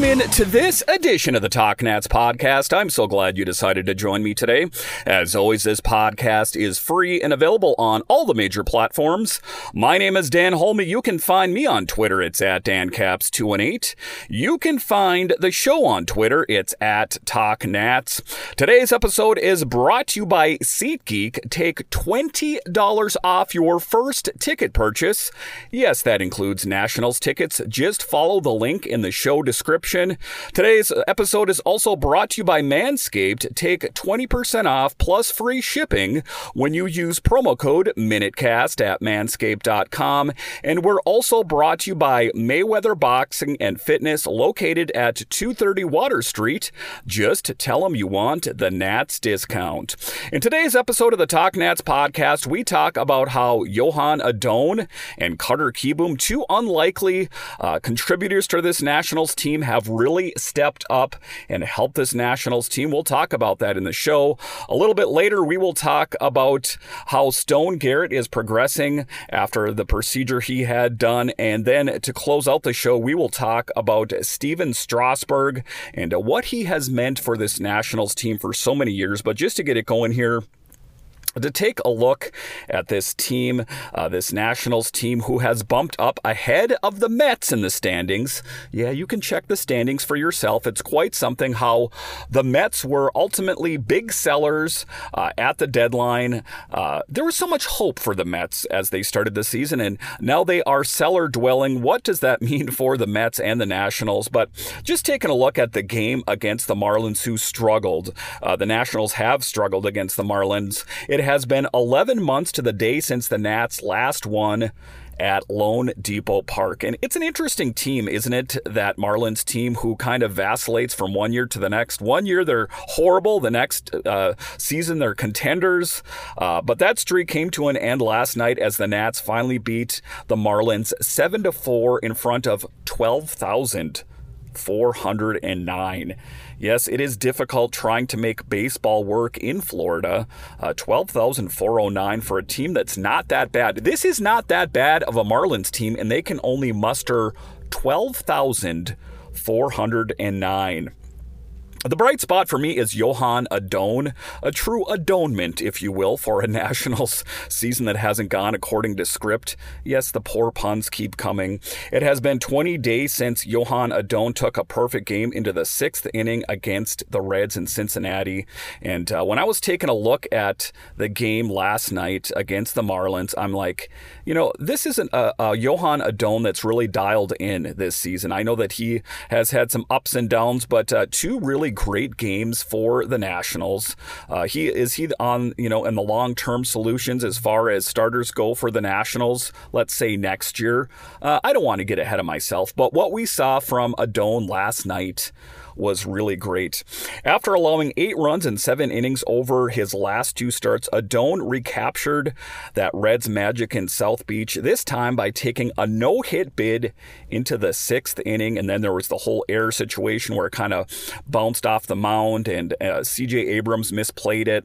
Welcome in to this edition of the Talk Nats podcast. I'm so glad you decided to join me today. As always, this podcast is free and available on all the major platforms. My name is Dan Holme. You can find me on Twitter. It's at DanCaps218. You can find the show on Twitter. It's at Talk Nats. Today's episode is brought to you by SeatGeek. Take $20 off your first ticket purchase. Yes, that includes Nationals tickets. Just follow the link in the show description. Today's episode is also brought to you by Manscaped. Take 20% off plus free shipping when you use promo code MinuteCast at manscaped.com. And we're also brought to you by Mayweather Boxing and Fitness located at 230 Water Street. Just tell them you want the Nats discount. In today's episode of the Talk Nats podcast, we talk about how Joan Adon and Carter Kieboom, two unlikely uh, contributors to this Nationals team have really stepped up and helped this Nationals team. We'll talk about that in the show. A little bit later, we will talk about how Stone Garrett is progressing after the procedure he had done. And then to close out the show, we will talk about Stephen Strasburg and what he has meant for this Nationals team for so many years. But just to get it going here, to take a look at this team, uh, this Nationals team who has bumped up ahead of the Mets in the standings. Yeah, you can check the standings for yourself. It's quite something how the Mets were ultimately big sellers uh, at the deadline. Uh, there was so much hope for the Mets as they started the season, and now they are cellar dwelling. What does that mean for the Mets and the Nationals? But just taking a look at the game against the Marlins, who struggled. Uh, the Nationals have struggled against the Marlins. It it has been 11 months to the day since the Nats last won at loanDepot Park. And it's an interesting team, isn't it? That Marlins team who kind of vacillates from one year to the next. One year they're horrible, the next uh, season they're contenders. Uh, but that streak came to an end last night as the Nats finally beat the Marlins 7 to 4 in front of 12,409. Yes, it is difficult trying to make baseball work in Florida. Uh, 12,409 for a team that's not that bad. This is not that bad of a Marlins team, and they can only muster 12,409. The bright spot for me is Joan Adon, a true adonment, if you will, for a Nationals season that hasn't gone according to script. Yes, the poor puns keep coming. It has been 20 days since Joan Adon took a perfect game into the sixth inning against the Reds in Cincinnati. And uh, when I was taking a look at the game last night against the Marlins, I'm like, you know, this isn't a, a Joan Adon that's really dialed in this season. I know that he has had some ups and downs, but uh, two really great games for the Nationals. Uh, he is he on you know in the long term solutions as far as starters go for the Nationals. Let's say next year. Uh, I don't want to get ahead of myself, but what we saw from Adon last night was really great. After allowing eight runs in seven innings over his last two starts, Adon recaptured that Reds magic in South Beach, this time by taking a no hit bid into the sixth inning. And then there was the whole error situation where it kind of bounced off the mound and uh, CJ Abrams misplayed it.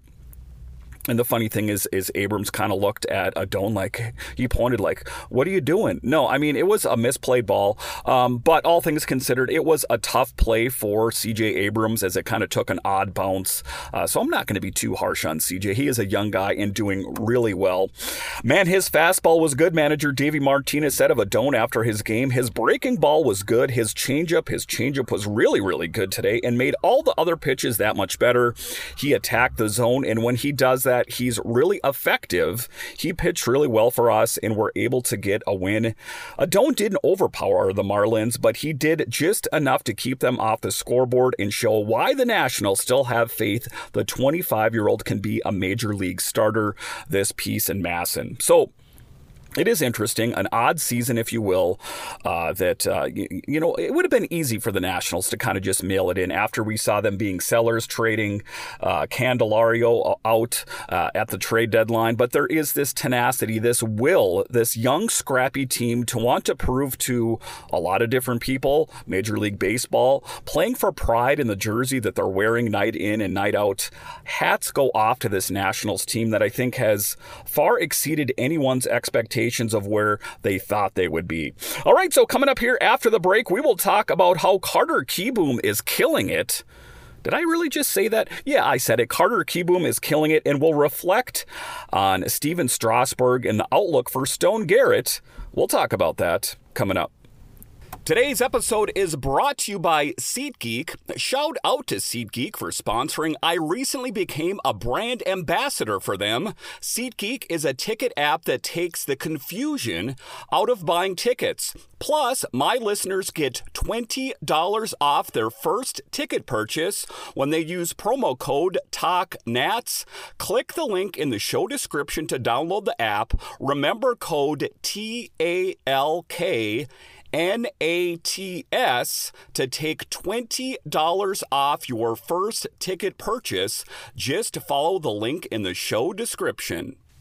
And the funny thing is, is Abrams kind of looked at Adon like he pointed, like, "What are you doing?" No, I mean it was a misplayed ball. Um, but all things considered, it was a tough play for C.J. Abrams as it kind of took an odd bounce. Uh, so I'm not going to be too harsh on C.J. He is a young guy and doing really well. Man, his fastball was good. Manager Davey Martinez said of Adon after his game, his breaking ball was good. His changeup, his changeup was really, really good today and made all the other pitches that much better. He attacked the zone, and when he does that that he's really effective. He pitched really well for us and we're able to get a win. Uh, Adon didn't overpower the Marlins, but he did just enough to keep them off the scoreboard and show why the Nationals still have faith the 25 year old can be a major league starter this piece in Masson. So, it is interesting, an odd season, if you will, uh, that, uh, you, you, know, it would have been easy for the Nationals to kind of just mail it in after we saw them being sellers, trading uh, Candelario out uh, at the trade deadline. But there is this tenacity, this will, this young, scrappy team to want to prove to a lot of different people, Major League Baseball, playing for pride in the jersey that they're wearing night in and night out. Hats go off to this Nationals team that I think has far exceeded anyone's expectations expectations of where they thought they would be. All right, so coming up here after the break, we will talk about how Carter Kieboom is killing it. Did I really just say that? Yeah, I said it. Carter Kieboom is killing it, and we'll reflect on Stephen Strasburg and the outlook for Stone Garrett. We'll talk about that coming up. Today's episode is brought to you by SeatGeek. Shout out to SeatGeek for sponsoring. I recently became a brand ambassador for them. SeatGeek is a ticket app that takes the confusion out of buying tickets. Plus, my listeners get $20 off their first ticket purchase when they use promo code TALKNATS. Click the link in the show description to download the app. Remember code T A L K NATS to take $20 off your first ticket purchase. Just follow the link in the show description.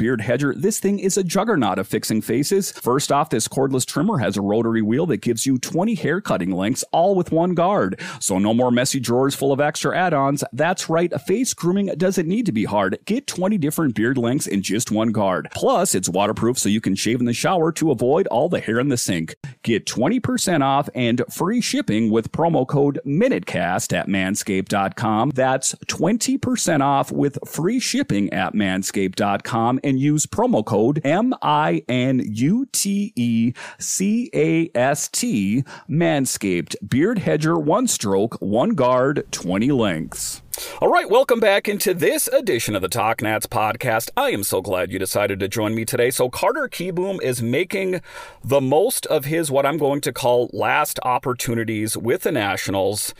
beard hedger, this thing is a juggernaut of fixing faces. First off, this cordless trimmer has a rotary wheel that gives you 20 hair cutting lengths, all with one guard. So no more messy drawers full of extra add-ons. That's right, face grooming doesn't need to be hard. Get 20 different beard lengths in just one guard. Plus, it's waterproof so you can shave in the shower to avoid all the hair in the sink. Get 20% off and free shipping with promo code MINUTECAST at manscaped.com. That's 20% off with free shipping at manscaped.com and use promo code M I N U T E C A S T Manscaped Beard Hedger one stroke, one guard, 20 lengths. All right, welcome back into this edition of the Talk Nats podcast. I am so glad you decided to join me today. So, Carter Kieboom is making the most of his what I'm going to call last opportunities with the Nationals.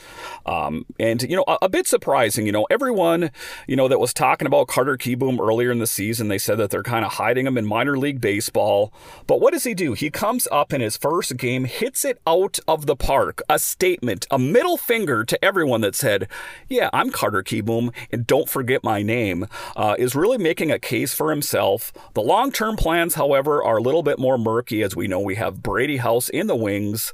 Um, and, you know, a, a, bit surprising, you know, everyone, you know, that was talking about Carter Kieboom earlier in the season, they said that they're kind of hiding him in minor league baseball. But what does he do? He comes up in his first game, hits it out of the park, a statement, a middle finger to everyone that said, Yeah, I'm Carter. Carter Kieboom, and don't forget my name, uh, is really making a case for himself. The long term plans, however, are a little bit more murky as we know we have Brady House in the wings.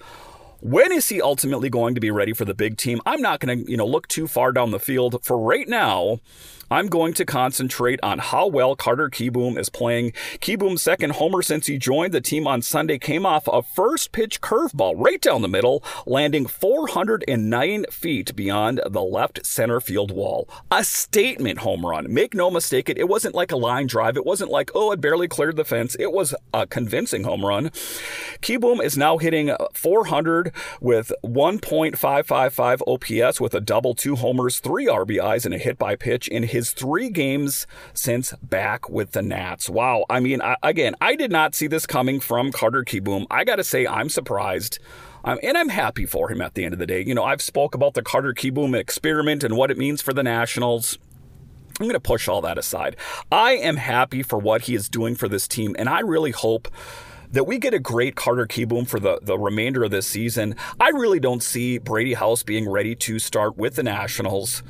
When is he ultimately going to be ready for the big team? I'm not going to, you know, look too far down the field. For right now, I'm going to concentrate on how well Carter Kieboom is playing. Kieboom's second homer since he joined the team on Sunday came off a first pitch curveball right down the middle, landing 409 feet beyond the left center field wall. A statement home run. Make no mistake, it, it wasn't like a line drive. It wasn't like, oh, it barely cleared the fence. It was a convincing home run. Kieboom is now hitting 400 with 1.555 OPS with a double, two homers, three RBIs, and a hit by pitch in his his three games since back with the Nats. Wow. I mean, I, again, I did not see this coming from Carter Kieboom. I got to say, I'm surprised. Um, and I'm happy for him at the end of the day. You know, I've spoke about the Carter Kieboom experiment and what it means for the Nationals. I'm going to push all that aside. I am happy for what he is doing for this team, and I really hope that we get a great Carter Kieboom for the, the remainder of this season. I really don't see Brady House being ready to start with the Nationals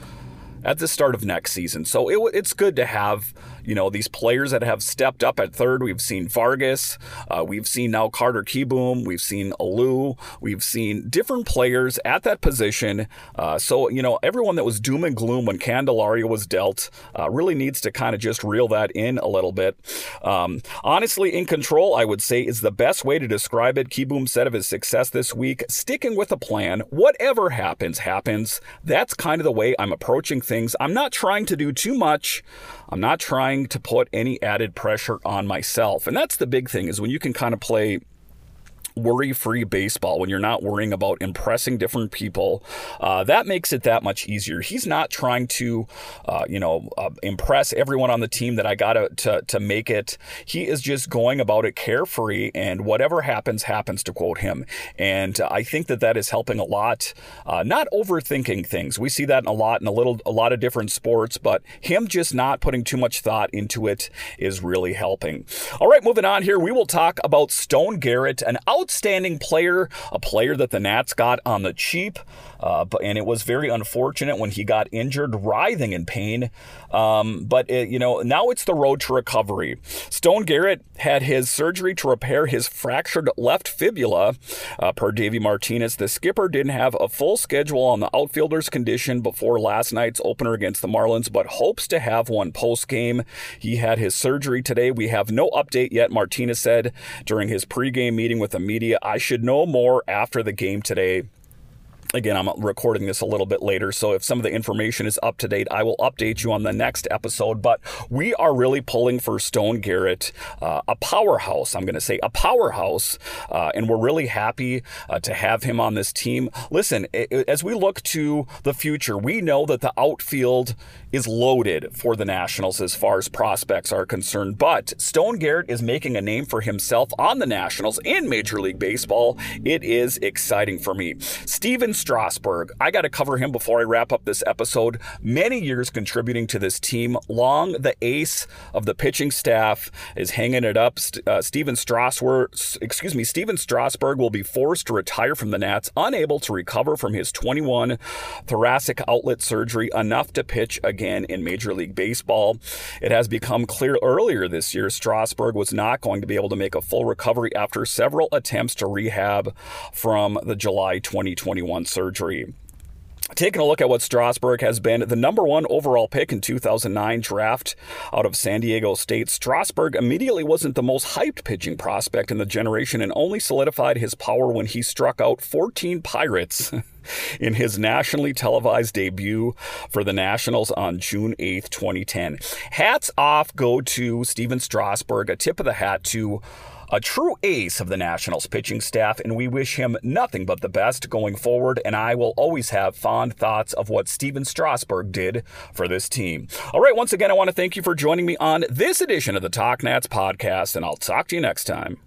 at the start of next season. So it, it's good to have you know, these players that have stepped up at third. We've seen Vargas, uh, we've seen now Carter Kieboom, we've seen Alu, we've seen different players at that position. Uh, so, you know, everyone that was doom and gloom when Candelario was dealt uh, really needs to kind of just reel that in a little bit. Um, honestly, in control, I would say, is the best way to describe it. Kieboom said of his success this week, sticking with a plan. Whatever happens, happens. That's kind of the way I'm approaching things. I'm not trying to do too much. I'm not trying to put any added pressure on myself. And that's the big thing is when you can kind of play worry free baseball, when you're not worrying about impressing different people, uh, that makes it that much easier. He's not trying to, uh, you know, uh, impress everyone on the team that I got to, to make it. He is just going about it carefree, and whatever happens, happens, to quote him. And I think that that is helping a lot. Uh, not overthinking things. We see that a lot in a little, a lot of different sports, but him just not putting too much thought into it is really helping. All right, moving on here, we will talk about Stone Garrett, an outstanding player, a player that the Nats got on the cheap. Uh, and it was very unfortunate when he got injured, writhing in pain. Um, but, it, you know, now it's the road to recovery. Stone Garrett had his surgery to repair his fractured left fibula. Uh, per Davey Martinez, the skipper didn't have a full schedule on the outfielder's condition before last night's opener against the Marlins, but hopes to have one post game. He had his surgery today. We have no update yet, Martinez said during his pregame meeting with the media. I should know more after the game today. Again, I'm recording this a little bit later, so if some of the information is up to date, I will update you on the next episode. But we are really pulling for Stone Garrett, uh, a powerhouse. I'm going to say a powerhouse, uh, and we're really happy uh, to have him on this team. Listen, as we look to the future, we know that the outfield is loaded for the Nationals as far as prospects are concerned. But Stone Garrett is making a name for himself on the Nationals in Major League Baseball. It is exciting for me. Stephen Strasburg, I got to cover him before I wrap up this episode. Many years contributing to this team. Long, the ace of the pitching staff, is hanging it up. Uh, Stephen Strasburg, excuse me, Stephen Strasburg will be forced to retire from the Nats, unable to recover from his 21 thoracic outlet surgery enough to pitch again in Major League Baseball. It has become clear earlier this year Strasburg was not going to be able to make a full recovery after several attempts to rehab from the July 2021 surgery. Taking a look at what Strasburg has been the number one overall pick in 2009 draft out of San Diego State, Strasburg immediately wasn't the most hyped pitching prospect in the generation and only solidified his power when he struck out 14 Pirates. in his nationally televised debut for the Nationals on June 8th, 2010. Hats off go to Stephen Strasburg, a tip of the hat to a true ace of the Nationals pitching staff, and we wish him nothing but the best going forward. And I will always have fond thoughts of what Stephen Strasburg did for this team. All right, once again, I want to thank you for joining me on this edition of the Talk Nats podcast, and I'll talk to you next time.